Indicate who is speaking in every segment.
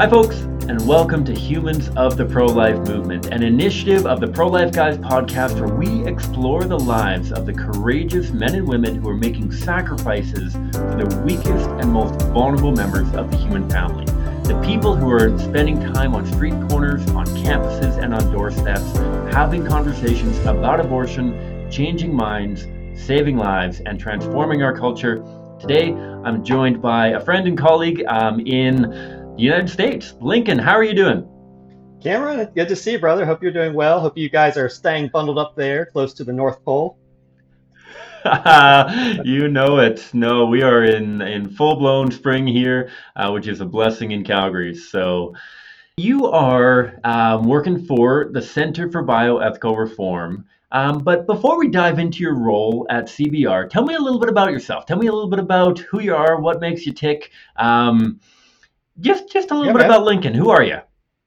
Speaker 1: Hi, folks, and welcome to Humans of the Pro Life Movement, an initiative of the Pro Life Guys podcast where we explore the lives of the courageous men and women who are making sacrifices for the weakest and most vulnerable members of the human family. The people who are spending time on street corners, on campuses, and on doorsteps, having conversations about abortion, changing minds, saving lives, and transforming our culture. Today, I'm joined by a friend and colleague um, in United States. Lincoln, how are you doing?
Speaker 2: Cameron, good to see you, brother. Hope you're doing well. Hope you guys are staying bundled up there close to the North Pole.
Speaker 1: you know it. No, we are in, in full blown spring here, uh, which is a blessing in Calgary. So, you are um, working for the Center for Bioethical Reform. Um, but before we dive into your role at CBR, tell me a little bit about yourself. Tell me a little bit about who you are, what makes you tick. Um, just just a little yeah, bit man. about Lincoln. Who are you?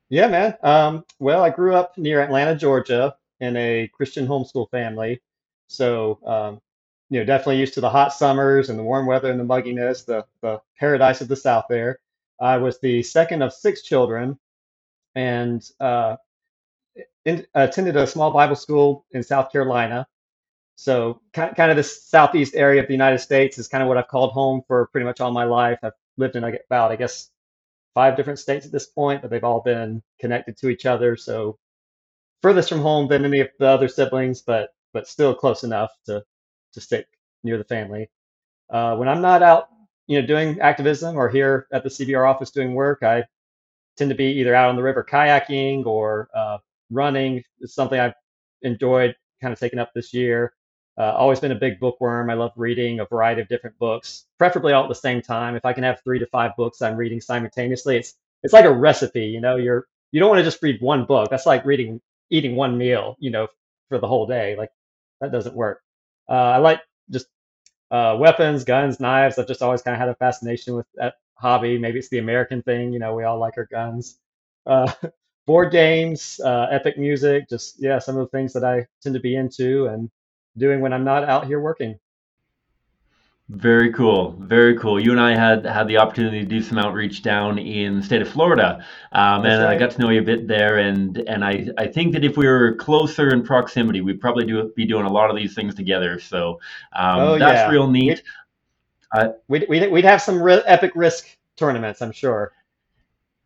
Speaker 2: Yeah, man. Um, well, I grew up near Atlanta, Georgia, in a Christian homeschool family. So, um, you know, definitely used to the hot summers and the warm weather and the mugginess, the, the paradise of the South there. I was the second of six children and uh, in, attended a small Bible school in South Carolina. So, kind, kind of the southeast area of the United States is kind of what I've called home for pretty much all my life. I've lived in about, I guess, five different states at this point, but they've all been connected to each other. So furthest from home than any of the other siblings, but but still close enough to to stick near the family. Uh, when I'm not out, you know, doing activism or here at the CBR office doing work, I tend to be either out on the river kayaking or uh, running. It's something I've enjoyed kind of taking up this year. Uh, always been a big bookworm. I love reading a variety of different books, preferably all at the same time. If I can have three to five books I'm reading simultaneously, it's it's like a recipe. You know, you're you don't want to just read one book. That's like reading eating one meal. You know, for the whole day. Like that doesn't work. Uh, I like just uh, weapons, guns, knives. I've just always kind of had a fascination with that hobby. Maybe it's the American thing. You know, we all like our guns. Uh, board games, uh, epic music, just yeah, some of the things that I tend to be into and doing when I'm not out here working.
Speaker 1: Very cool, very cool. You and I had had the opportunity to do some outreach down in the state of Florida, um, and right. I got to know you a bit there. And and I, I think that if we were closer in proximity, we'd probably do be doing a lot of these things together. So um, oh, that's yeah. real neat.
Speaker 2: We'd, uh, we'd, we'd, we'd have some re- epic risk tournaments, I'm sure.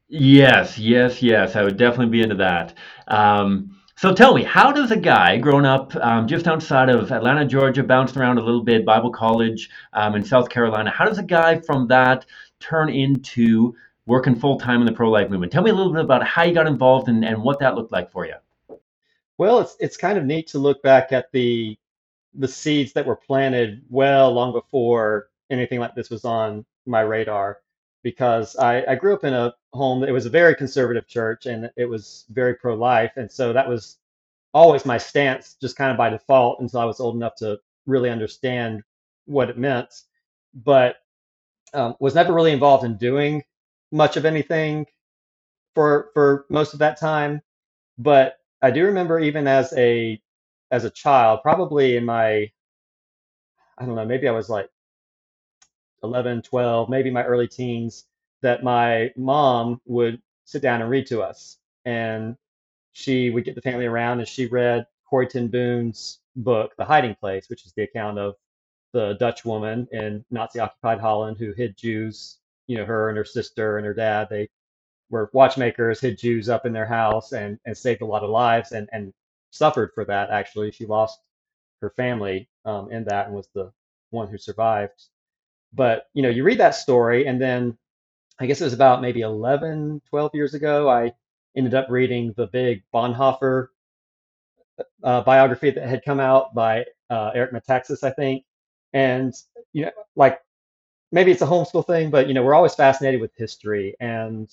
Speaker 1: Yes, yes, yes. I would definitely be into that. Um, so tell me, how does a guy growing up um, just outside of Atlanta, Georgia, bounced around a little bit, Bible college um, in South Carolina, how does a guy from that turn into working full time in the pro life movement? Tell me a little bit about how you got involved and, and what that looked like for you.
Speaker 2: Well, it's it's kind of neat to look back at the the seeds that were planted well long before anything like this was on my radar because I, I grew up in a home it was a very conservative church and it was very pro-life and so that was always my stance just kind of by default until i was old enough to really understand what it meant. But um, was never really involved in doing much of anything for for most of that time. But i do remember even as a as a child probably in my i don't know maybe i was like 11 12 maybe my early teens that my mom would sit down and read to us. And she would get the family around and she read Corrie ten book, The Hiding Place, which is the account of the Dutch woman in Nazi occupied Holland who hid Jews, you know, her and her sister and her dad. They were watchmakers, hid Jews up in their house and, and saved a lot of lives and, and suffered for that, actually. She lost her family um, in that and was the one who survived. But, you know, you read that story and then I guess it was about maybe 11, 12 years ago, I ended up reading the big Bonhoeffer uh, biography that had come out by uh, Eric Metaxas, I think. And, you know, like maybe it's a homeschool thing, but, you know, we're always fascinated with history. And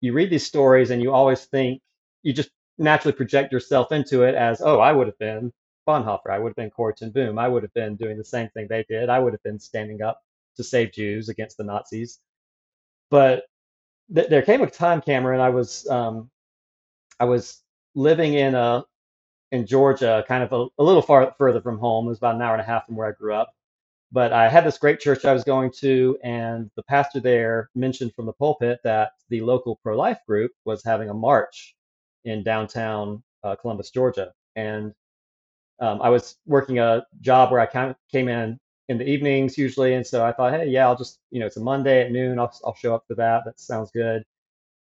Speaker 2: you read these stories and you always think, you just naturally project yourself into it as, oh, I would have been Bonhoeffer. I would have been Corrie ten Boom. I would have been doing the same thing they did. I would have been standing up to save Jews against the Nazis. But th- there came a time, Cameron, I was um, I was living in a uh, in Georgia, kind of a, a little far further from home. It was about an hour and a half from where I grew up. But I had this great church I was going to, and the pastor there mentioned from the pulpit that the local pro-life group was having a march in downtown uh, Columbus, Georgia. And um, I was working a job where I kind of came in in the evenings usually, and so I thought, hey, yeah, I'll just, you know, it's a Monday at noon, I'll I'll show up for that. That sounds good.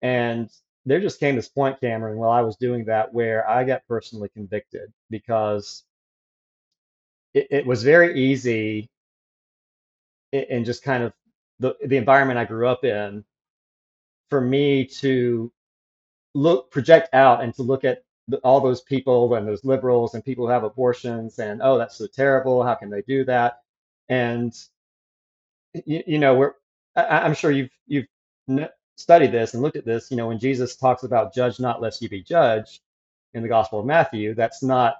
Speaker 2: And there just came this point, Cameron, while I was doing that, where I got personally convicted because it, it was very easy in just kind of the the environment I grew up in for me to look project out and to look at all those people and those liberals and people who have abortions and oh that's so terrible how can they do that and you, you know we're I, I'm sure you've you've studied this and looked at this you know when Jesus talks about judge not lest you be judged in the Gospel of Matthew that's not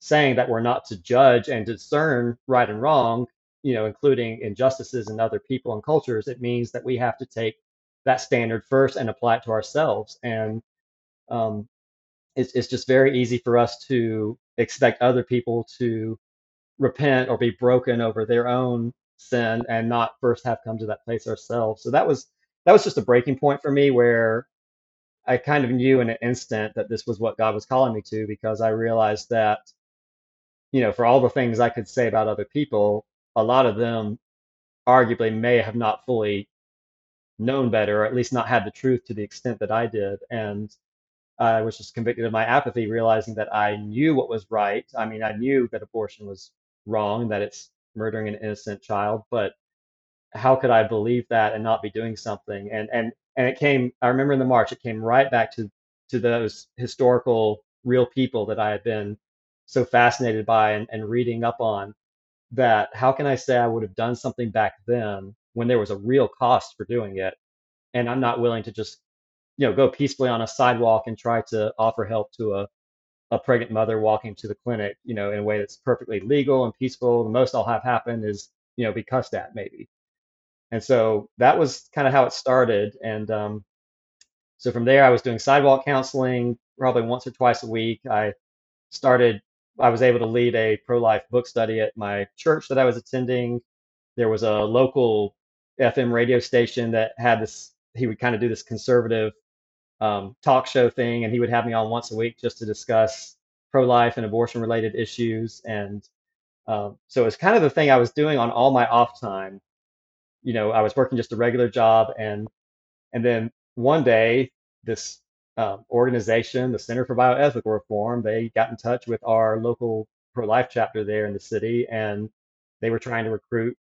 Speaker 2: saying that we're not to judge and discern right and wrong you know including injustices in other people and cultures. It means that we have to take that standard first and apply it to ourselves. And um, it's, it's just very easy for us to expect other people to repent or be broken over their own sin and not first have come to that place ourselves. So that was that was just a breaking point for me where I kind of knew in an instant that this was what God was calling me to because I realized that, you know, for all the things I could say about other people, a lot of them arguably may have not fully known better, or at least not had the truth to the extent that I did. And I was just convicted of my apathy, realizing that I knew what was right. I mean, I knew that abortion was wrong, that it's murdering an innocent child, but how could I believe that and not be doing something? And and and it came. I remember in the march, it came right back to to those historical, real people that I had been so fascinated by and, and reading up on. That how can I say I would have done something back then when there was a real cost for doing it, and I'm not willing to just you know go peacefully on a sidewalk and try to offer help to a a pregnant mother walking to the clinic, you know, in a way that's perfectly legal and peaceful. The most I'll have happen is, you know, be cussed at maybe. And so that was kind of how it started. And um, so from there, I was doing sidewalk counseling probably once or twice a week. I started, I was able to lead a pro life book study at my church that I was attending. There was a local FM radio station that had this, he would kind of do this conservative um, talk show thing, and he would have me on once a week just to discuss pro life and abortion related issues. And um, so it was kind of the thing I was doing on all my off time you know, I was working just a regular job, and and then one day this um, organization, the Center for Bioethical Reform, they got in touch with our local pro-life chapter there in the city, and they were trying to recruit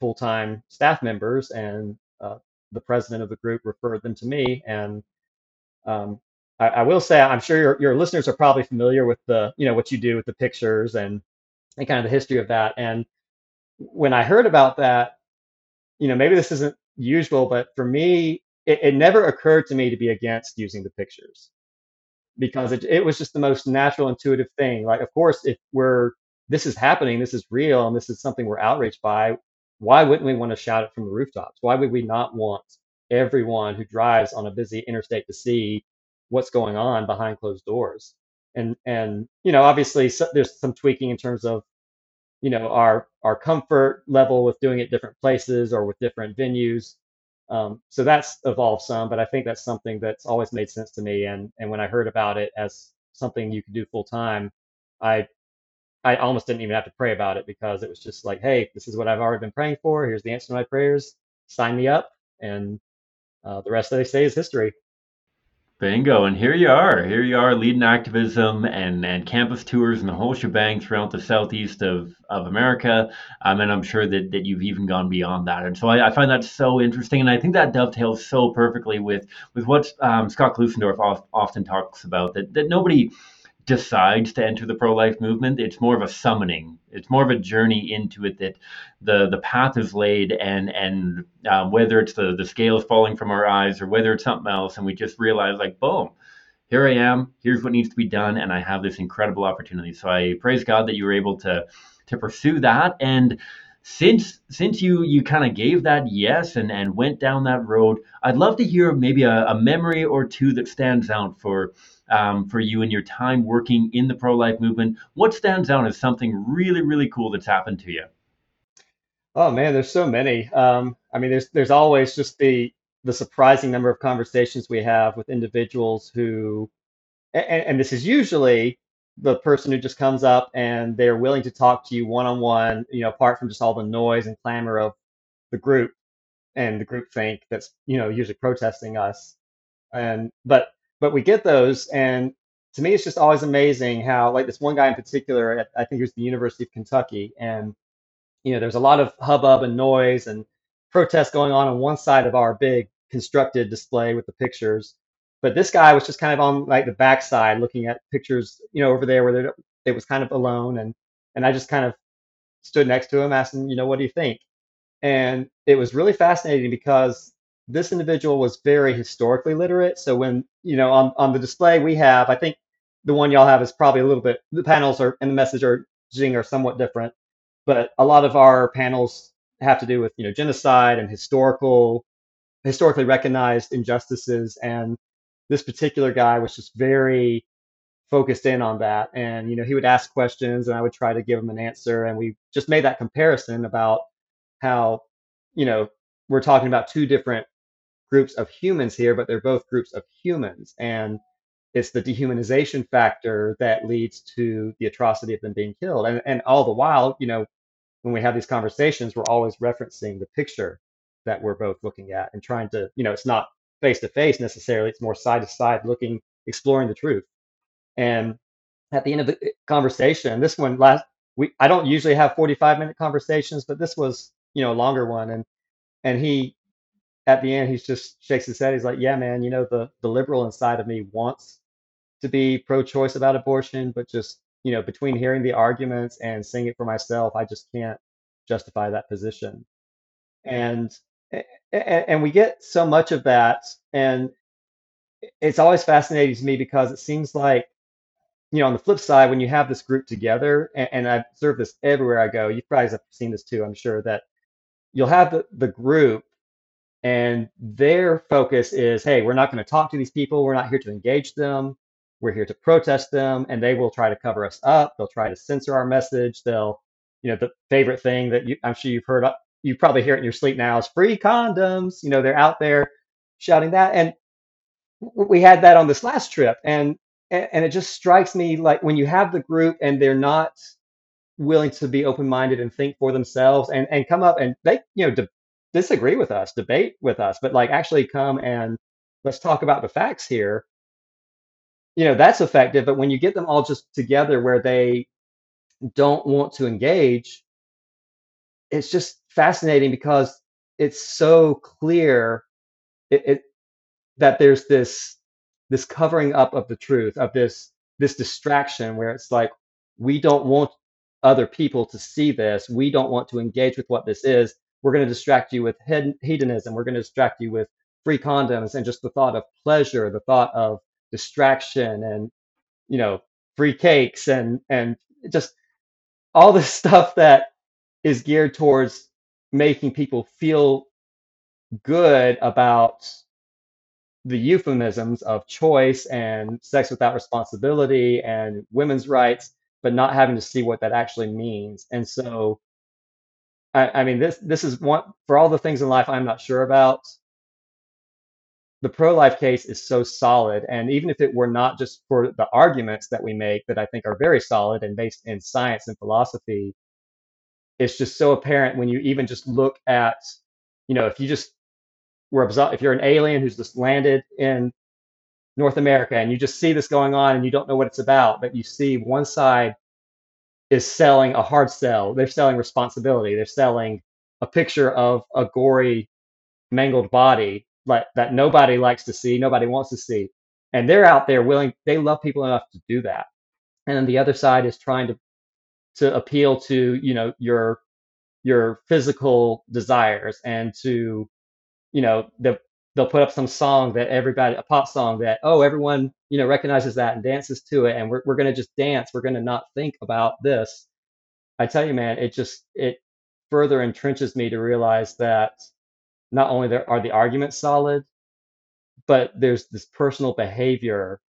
Speaker 2: full-time staff members, and uh, the president of the group referred them to me, and um, I, I will say I'm sure your, your listeners are probably familiar with the you know what you do with the pictures and and kind of the history of that, and when I heard about that you know, maybe this isn't usual, but for me, it, it never occurred to me to be against using the pictures because it, it was just the most natural, intuitive thing. Like, of course, if we're this is happening, this is real, and this is something we're outraged by, why wouldn't we want to shout it from the rooftops? Why would we not want everyone who drives on a busy interstate to see what's going on behind closed doors? And and you know, obviously, so, there's some tweaking in terms of you know our our comfort level with doing it different places or with different venues. Um, so that's evolved some, but I think that's something that's always made sense to me. And and when I heard about it as something you could do full time, I I almost didn't even have to pray about it because it was just like, hey, this is what I've already been praying for. Here's the answer to my prayers. Sign me up, and uh, the rest, of they say, is history.
Speaker 1: Bingo. And here you are. Here you are leading activism and, and campus tours and the whole shebang throughout the southeast of, of America. Um, and I'm sure that, that you've even gone beyond that. And so I, I find that so interesting. And I think that dovetails so perfectly with, with what um, Scott Klusendorf often talks about that, that nobody decides to enter the pro-life movement. It's more of a summoning. It's more of a journey into it that the the path is laid, and and uh, whether it's the the scales falling from our eyes or whether it's something else, and we just realize like, boom, here I am. Here's what needs to be done, and I have this incredible opportunity. So I praise God that you were able to to pursue that and since since you you kind of gave that yes and and went down that road i'd love to hear maybe a, a memory or two that stands out for um, for you and your time working in the pro life movement. What stands out as something really, really cool that's happened to you?
Speaker 2: Oh man, there's so many. Um, I mean, there's there's always just the the surprising number of conversations we have with individuals who, and, and this is usually the person who just comes up and they're willing to talk to you one on one, you know, apart from just all the noise and clamor of the group and the group think that's, you know, usually protesting us. And but but we get those, and to me, it's just always amazing how, like this one guy in particular, at, I think it was the University of Kentucky, and you know, there's a lot of hubbub and noise and protests going on on one side of our big constructed display with the pictures. But this guy was just kind of on like the backside looking at pictures, you know, over there where it was kind of alone. And, and I just kind of stood next to him, asking, you know, what do you think? And it was really fascinating because this individual was very historically literate. So when, you know, on, on the display we have, I think the one y'all have is probably a little bit, the panels are and the message are are somewhat different but a lot of our panels have to do with you know genocide and historical historically recognized injustices and this particular guy was just very focused in on that. And you know he would ask questions and i would try to give him an answer. And we just made that comparison about how you know we're talking about two different groups of humans here but they're both groups of humans. And it's the dehumanization factor that leads to the atrocity of them being killed. And and all the while you know when we have these conversations, we're always referencing the picture that we're both looking at and trying to, you know, it's not face to face necessarily, it's more side to side looking, exploring the truth. And at the end of the eh, conversation, this one last we I don't usually have 45 minute conversations, but this was, you know, a longer one. And and he at the end he just shakes his head. He's like, Yeah, man, you know, the the liberal inside of me wants to be pro choice about abortion, but just you know, between hearing the arguments and seeing it for myself, I just can't justify that position. And and we get so much of that, and it's always fascinating to me because it seems like, you know, on the flip side, when you have this group together, and, and I observe this everywhere I go, you guys have seen this too, I'm sure, that you'll have the, the group and their focus is, hey, we're not going to talk to these people. We're not here to engage them. We're here to protest them, and they will try to cover us up. They'll try to censor our message. They'll, you know, the favorite thing that you, I'm sure you've heard, you probably hear it in your sleep now is free condoms. You know, they're out there shouting that, and we had that on this last trip, and and it just strikes me like when you have the group and they're not willing to be open-minded and think for themselves and and come up and they you know di- disagree with us debate with us but like actually come and let's talk about the facts here you know that's effective but when you get them all just together where they don't want to engage it's just fascinating because it's so clear it, it that there's this this covering up of the truth of this this distraction where it's like we don't want other people to see this. We don't want to engage with what this is. We're going to distract you with hedonism. We're going to distract you with free condoms and just the thought of pleasure the thought of distraction and you know free cakes and and just all this stuff that is geared towards making people feel good about the euphemisms of choice and sex without responsibility and women's rights, but not having to see what that actually means. And so, I, I mean, this this is one for all the things in life I'm not sure about the pro-life case is so solid and even if it were not just for the arguments that we make that i think are very solid and based in science and philosophy it's just so apparent when you even just look at you know if you just were if you're an alien who's just landed in north america and you just see this going on and you don't know what it's about but you see one side is selling a hard sell they're selling responsibility they're selling a picture of a gory mangled body like that nobody likes to see, nobody wants to see. And they're out there willing, they love people enough to do that. And then the other side is trying to to appeal to, you know, your your physical desires and to, you know, the they'll put up some song that everybody a pop song that oh everyone you know recognizes that and dances to it and we're, we're going to just dance. We're going to not think about this. I tell you man it just it further entrenches me to realize that not only there are the arguments solid, but there's this personal behavior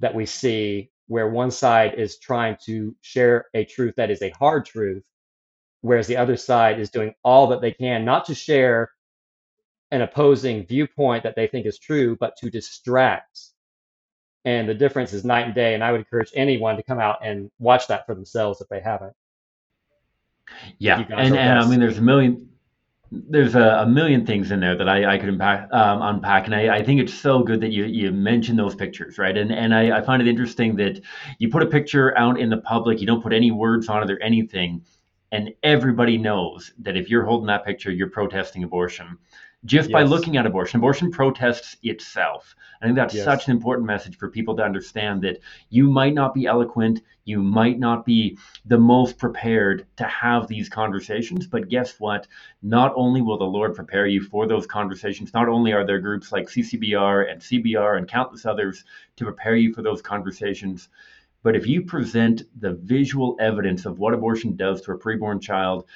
Speaker 2: that we see where one side is trying to share a truth that is a hard truth whereas the other side is doing all that they can not to share an opposing viewpoint that they think is true, but to distract. And the difference is night and day. And I would encourage anyone to come out and watch that for themselves if they haven't.
Speaker 1: Yeah, and, and I mean, there's a million there's a, a, million things in there that I, I could unpack, um, unpack. and I, I, think it's so good that you, you mention those pictures, right? And and I, I, find it interesting that you put a picture out in the public, you don't put any words on it or anything, and everybody knows that if you're holding that picture, you're protesting abortion just yes. by looking at abortion. Abortion protests itself. I think that's yes. such an important message for people to understand that you might not be eloquent, you might not be the most prepared to have these conversations, but guess what? Not only will the Lord prepare you for those conversations, not only are there groups like CCBR and CBR and countless others to prepare you for those conversations, but if you present the visual evidence of what abortion does to a preborn child,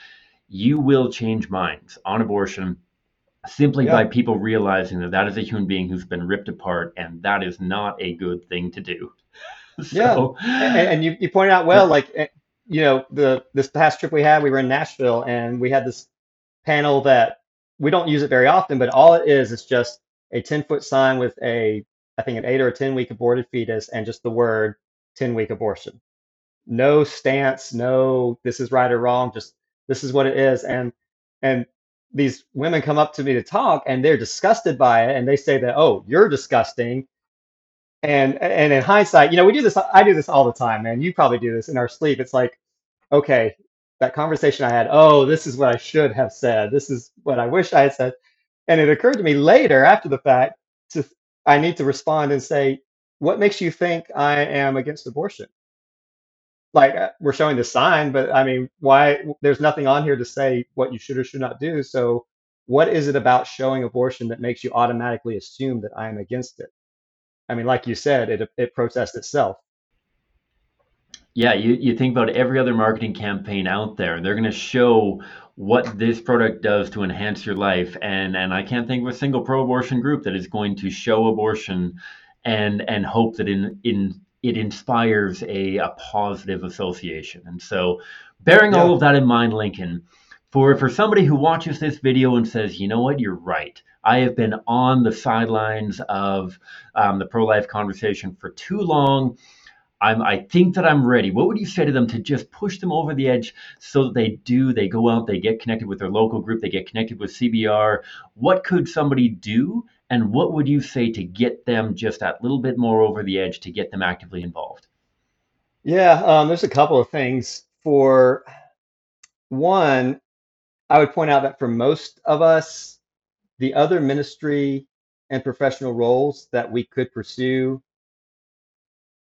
Speaker 1: you will change minds on abortion simply yeah. by people realizing that that is a human being who's been ripped apart and that is not a good thing to do.
Speaker 2: so, yeah. And, and, you, you pointed out well, like, eh, you know, the this past trip we had, we were in Nashville and we had this panel that we don't use it very often, but all it is is just a 10 foot sign with a, I think, an eight or a 10 week aborted fetus and just the word 10 week abortion. No stance, no, this is right or wrong, just this is what it is. And, and these women come up to me to talk and they're disgusted by it and they say that oh you're disgusting. And and in hindsight you know we do this i do this all the time man. You probably do this in our sleep. It's like okay that conversation i had oh this is what i should have said. This is what i wish i had said. And it occurred to me later after the fact to i need to respond and say what makes you think i am against abortion like uh, we're showing the sign, but I mean, why? There's nothing on here to say what you should or should not do. So, what is it about showing abortion that makes you automatically assume that I am against it? I mean, like you said, it it protests itself.
Speaker 1: Yeah, you, you think about every other marketing campaign out there, they're going to show what this product does to enhance your life. And and I can't think of a single pro-abortion group that is going to show abortion and and hope that in in it inspires a, a positive association. And so, bearing yeah. all of that in mind, Lincoln, for for somebody who watches this video and says, you know what, you're right. I have been on the sidelines of um, the pro life conversation for too long. I'm, I think that I'm ready. What would you say to them to just push them over the edge so that they do, they go out, they get connected with their local group, they get connected with CBR? What could somebody do and what would you say to get them just that little bit more over the edge to get them actively involved?
Speaker 2: Yeah, um, there's a couple of things. For one, I would point out that for most of us, the other ministry and professional roles that we could pursue,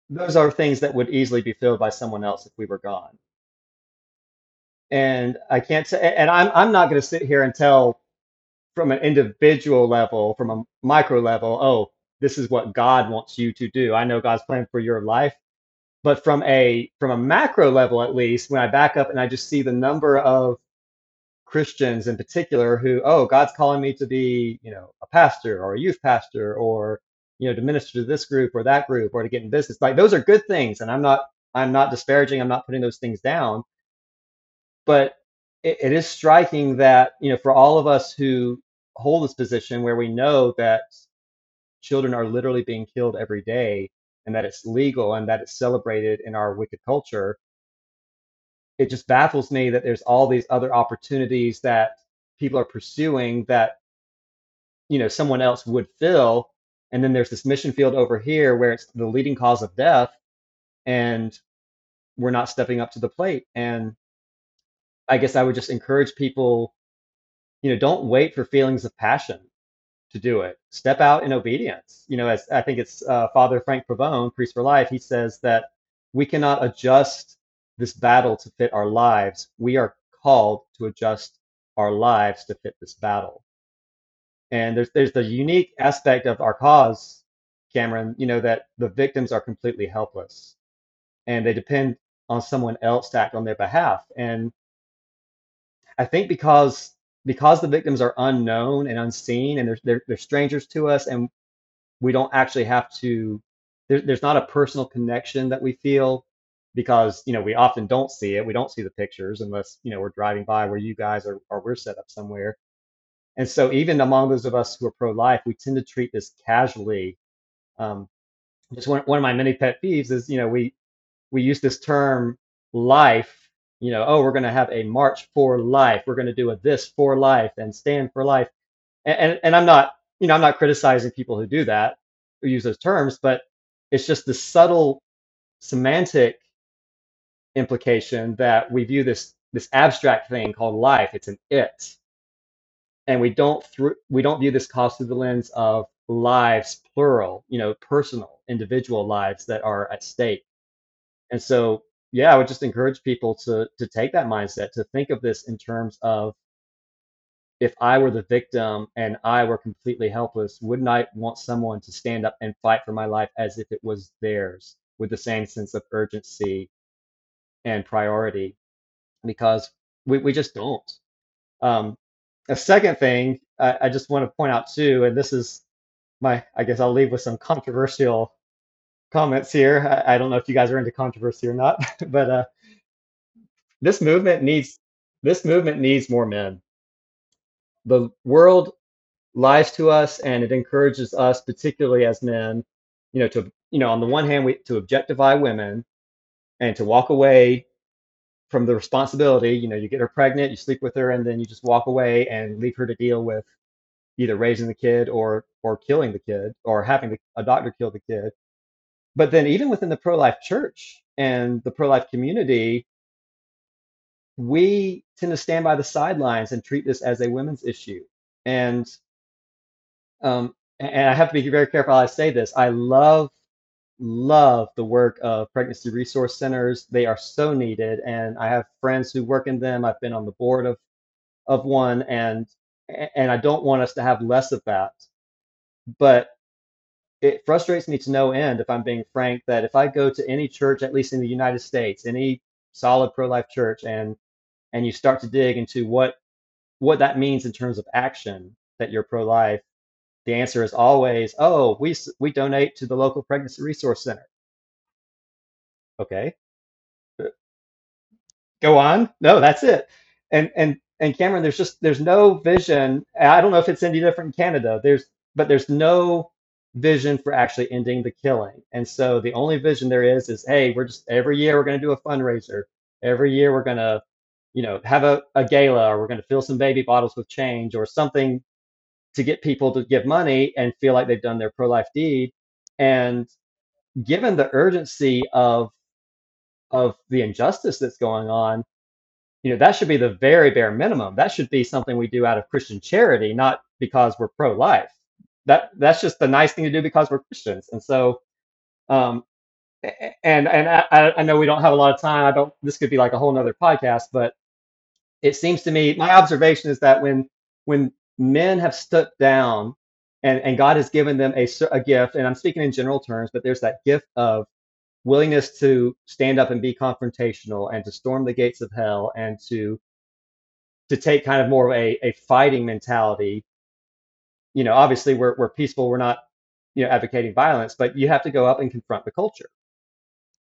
Speaker 2: those are things that would easily be filled by someone else if we were gone. And I can't say, and I'm I'm not going to sit here and tell from an individual level, from a micro level, oh, this is what God wants you to do. I know God's plan for your life. But from a from a macro level at least, when I back up and I just see the number of Christians in particular who, oh, God's calling me to be, you know, a pastor or a youth pastor or, you know, to minister to this group or that group or to get in business. Like those are good things. And I'm not I'm not disparaging, I'm not putting those things down. But it, it is striking that, you know, for all of us who hold this position where we know that children are literally being killed every day and that it's legal and that it's celebrated in our wicked culture it just baffles me that there's all these other opportunities that people are pursuing that you know someone else would fill. And then there's this mission field over here where it's the leading cause of death and we're not stepping up to the plate. And i guess i would just encourage people you know, don't wait for feelings of passion to do it. Step out in obedience. You know, as I think it's uh, Father Frank Pavone, Priest for Life, he says that we cannot adjust this battle to fit our lives. We are called to adjust our lives to fit this battle. And there's there's the unique aspect of our cause, Cameron, you know, that the victims are completely helpless and they depend on someone else to act on their behalf. And I think because because the victims are unknown and unseen and they're, they're, they're strangers to us and we don't actually have to there, there's not a personal connection that we feel because you know we often don't see it. We don't see the pictures unless you know we're driving by where you guys are or we're set up somewhere. And so even among those of us who are pro-life, we tend to treat this casually. Um, just one one of my many pet peeves is you know we we use this term life. You know, oh, we're going to have a march for life. We're going to do a this for life and stand for life. And, and and I'm not you know I'm not criticizing people who do that who use those terms, but it's just the subtle semantic implication that we view this this abstract thing called life. It's an it, and we don't we don't view this cause through the lens of lives plural, you know, personal, individual lives that are at stake. And so, yeah, I would just encourage people to to take that mindset to think of this in terms of if I were the victim and I were completely helpless, wouldn't I want someone to stand up and fight for my life as if it was theirs with the same sense of urgency and priority? Because we, we just don't. Um, a second thing I, I just want to point out too, and this is my, I guess I'll leave with some controversial comments here. I, I don't know if you guys are into controversy or not, but uh, this movement needs this movement needs more men. The world lies to us, and it encourages us, particularly as men, you know, to you know, on the one hand, we to objectify women and to walk away from the responsibility. You know, you get her pregnant, you sleep with her, and then you just walk away and leave her to deal with either raising the kid or or killing the kid or having the, a doctor kill the kid. But then even within the pro-life church and the pro-life community, we tend to stand by the sidelines and treat this as a women's issue. And um, and I have to be very careful how I say this. I love love the work of pregnancy resource centers. They are so needed, and I have friends who work in them. I've been on the board of of one, and and I don't want us to have less of that. But it frustrates me to no end, if I'm being frank, that if I go to any church, at least in the United States, any solid pro-life church, and and you start to dig into what what that means in terms of action that you're pro-life, the answer is always, oh, we we donate to the local pregnancy resource center. Okay, go on. No, that's it. And and and Cameron, there's just there's no vision. I don't know if it's any different in Canada. There's but there's no vision for actually ending the killing. And so the only vision there is is, hey, we're just every year we're going to do a fundraiser. Every year we're going to, you know, have a, a gala or we're going to fill some baby bottles with change or something to get people to give money and feel like they've done their pro-life deed. And given the urgency of of the injustice that's going on, you know, that should be the very bare minimum. That should be something we do out of Christian charity, not because we're pro-life. That that's just the nice thing to do because we're Christians. And so, um, and and I, I know we don't have a lot of time. I don't. This could be like a whole nother podcast, but it seems to me my observation is that when when men have stepped down and, and God has given them a, a gift, and I'm speaking in general terms, but there's that gift of willingness to stand up and be confrontational and to storm the gates of hell and to to take kind of more of a, a fighting mentality. You know, obviously we're we're peaceful, we're not, you know, advocating violence, but you have to go up and confront the culture.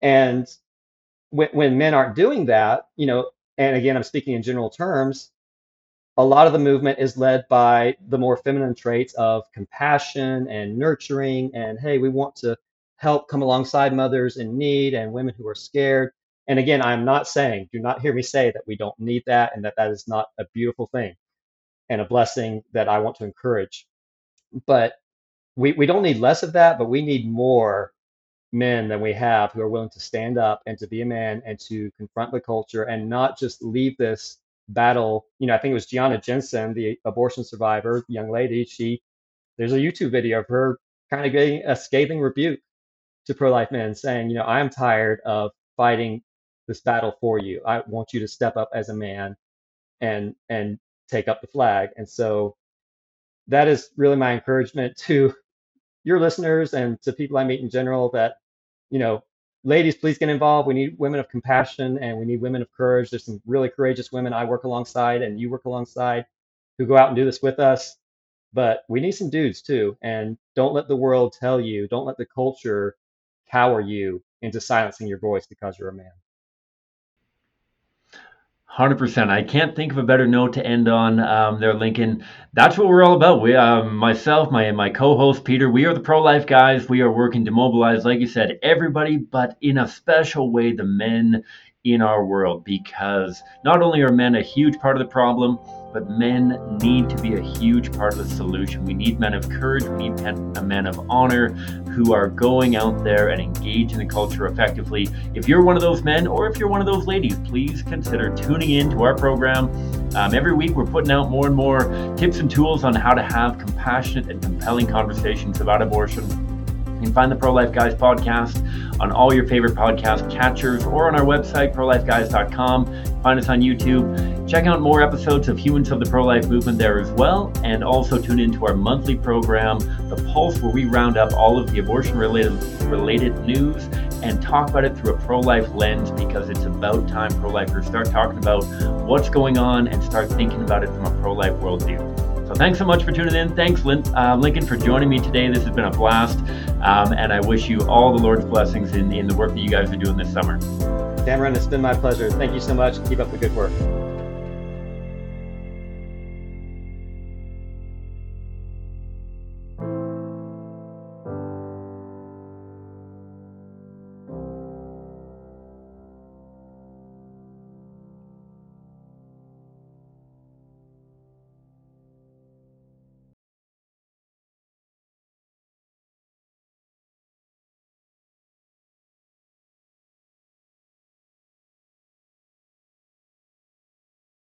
Speaker 2: And when when men aren't doing that, you know, and again I'm speaking in general terms, a lot of the movement is led by the more feminine traits of compassion and nurturing and hey, we want to help come alongside mothers in need and women who are scared. And again, I'm not saying, do not hear me say that we don't need that and that that is not a beautiful thing and a blessing that I want to encourage. But we, we don't need less of that, but we need more men than we have who are willing to stand up and to be a man and to confront the culture and not just leave this battle. You know, I think it was Gianna Jessen, the abortion survivor, young lady. She there's a YouTube video of her kind of getting a scathing rebuke to pro-life men saying, you know, I'm tired of fighting this battle for you. I want you to step up as a man and and take up the flag. And so that is really my encouragement to your listeners and to people I meet in general that, you know, ladies, please get involved. We need women of compassion and we need women of courage. There's some really courageous women I work alongside and you work alongside who go out and do this with us. But we need some dudes too. And don't let the world tell you, don't let the culture cower you into silencing your voice because you're a man.
Speaker 1: 100%. I can't think of a better note to end on um, there, Lincoln. That's what we're all about. We, um, myself, my my co-host Peter, we are the pro-life guys. We are working to mobilize, like you said, everybody, but in a special way, the men in our world, because not only are men a huge part of the problem, but men need to be a huge part of the solution. We need men of courage, we need men, men of honor who are going out there and engaging the culture effectively. If you're one of those men or if you're one of those ladies, please consider tuning in to our program. Um, every week, we're putting out more and more tips and tools on how to have compassionate and compelling conversations about abortion you can find the Pro Life Guys podcast on all your favorite podcast catchers or on our website, prolifeguys.com. Find us on YouTube. Check out more episodes of Humans of the Pro Life Movement there as well. And also tune into our monthly program, The Pulse, where we round up all of the abortion related, related news and talk about it through a pro life lens because it's about time pro lifers start talking about what's going on and start thinking about it from a pro life worldview. So thanks so much for tuning in. Thanks, Lin- uh, Lincoln, for joining me today. This has been a blast. Um, and I wish you all the Lord's blessings in, in the work that you guys are doing this summer.
Speaker 2: Cameron, it's been my pleasure. Thank you so much. Keep up the good work.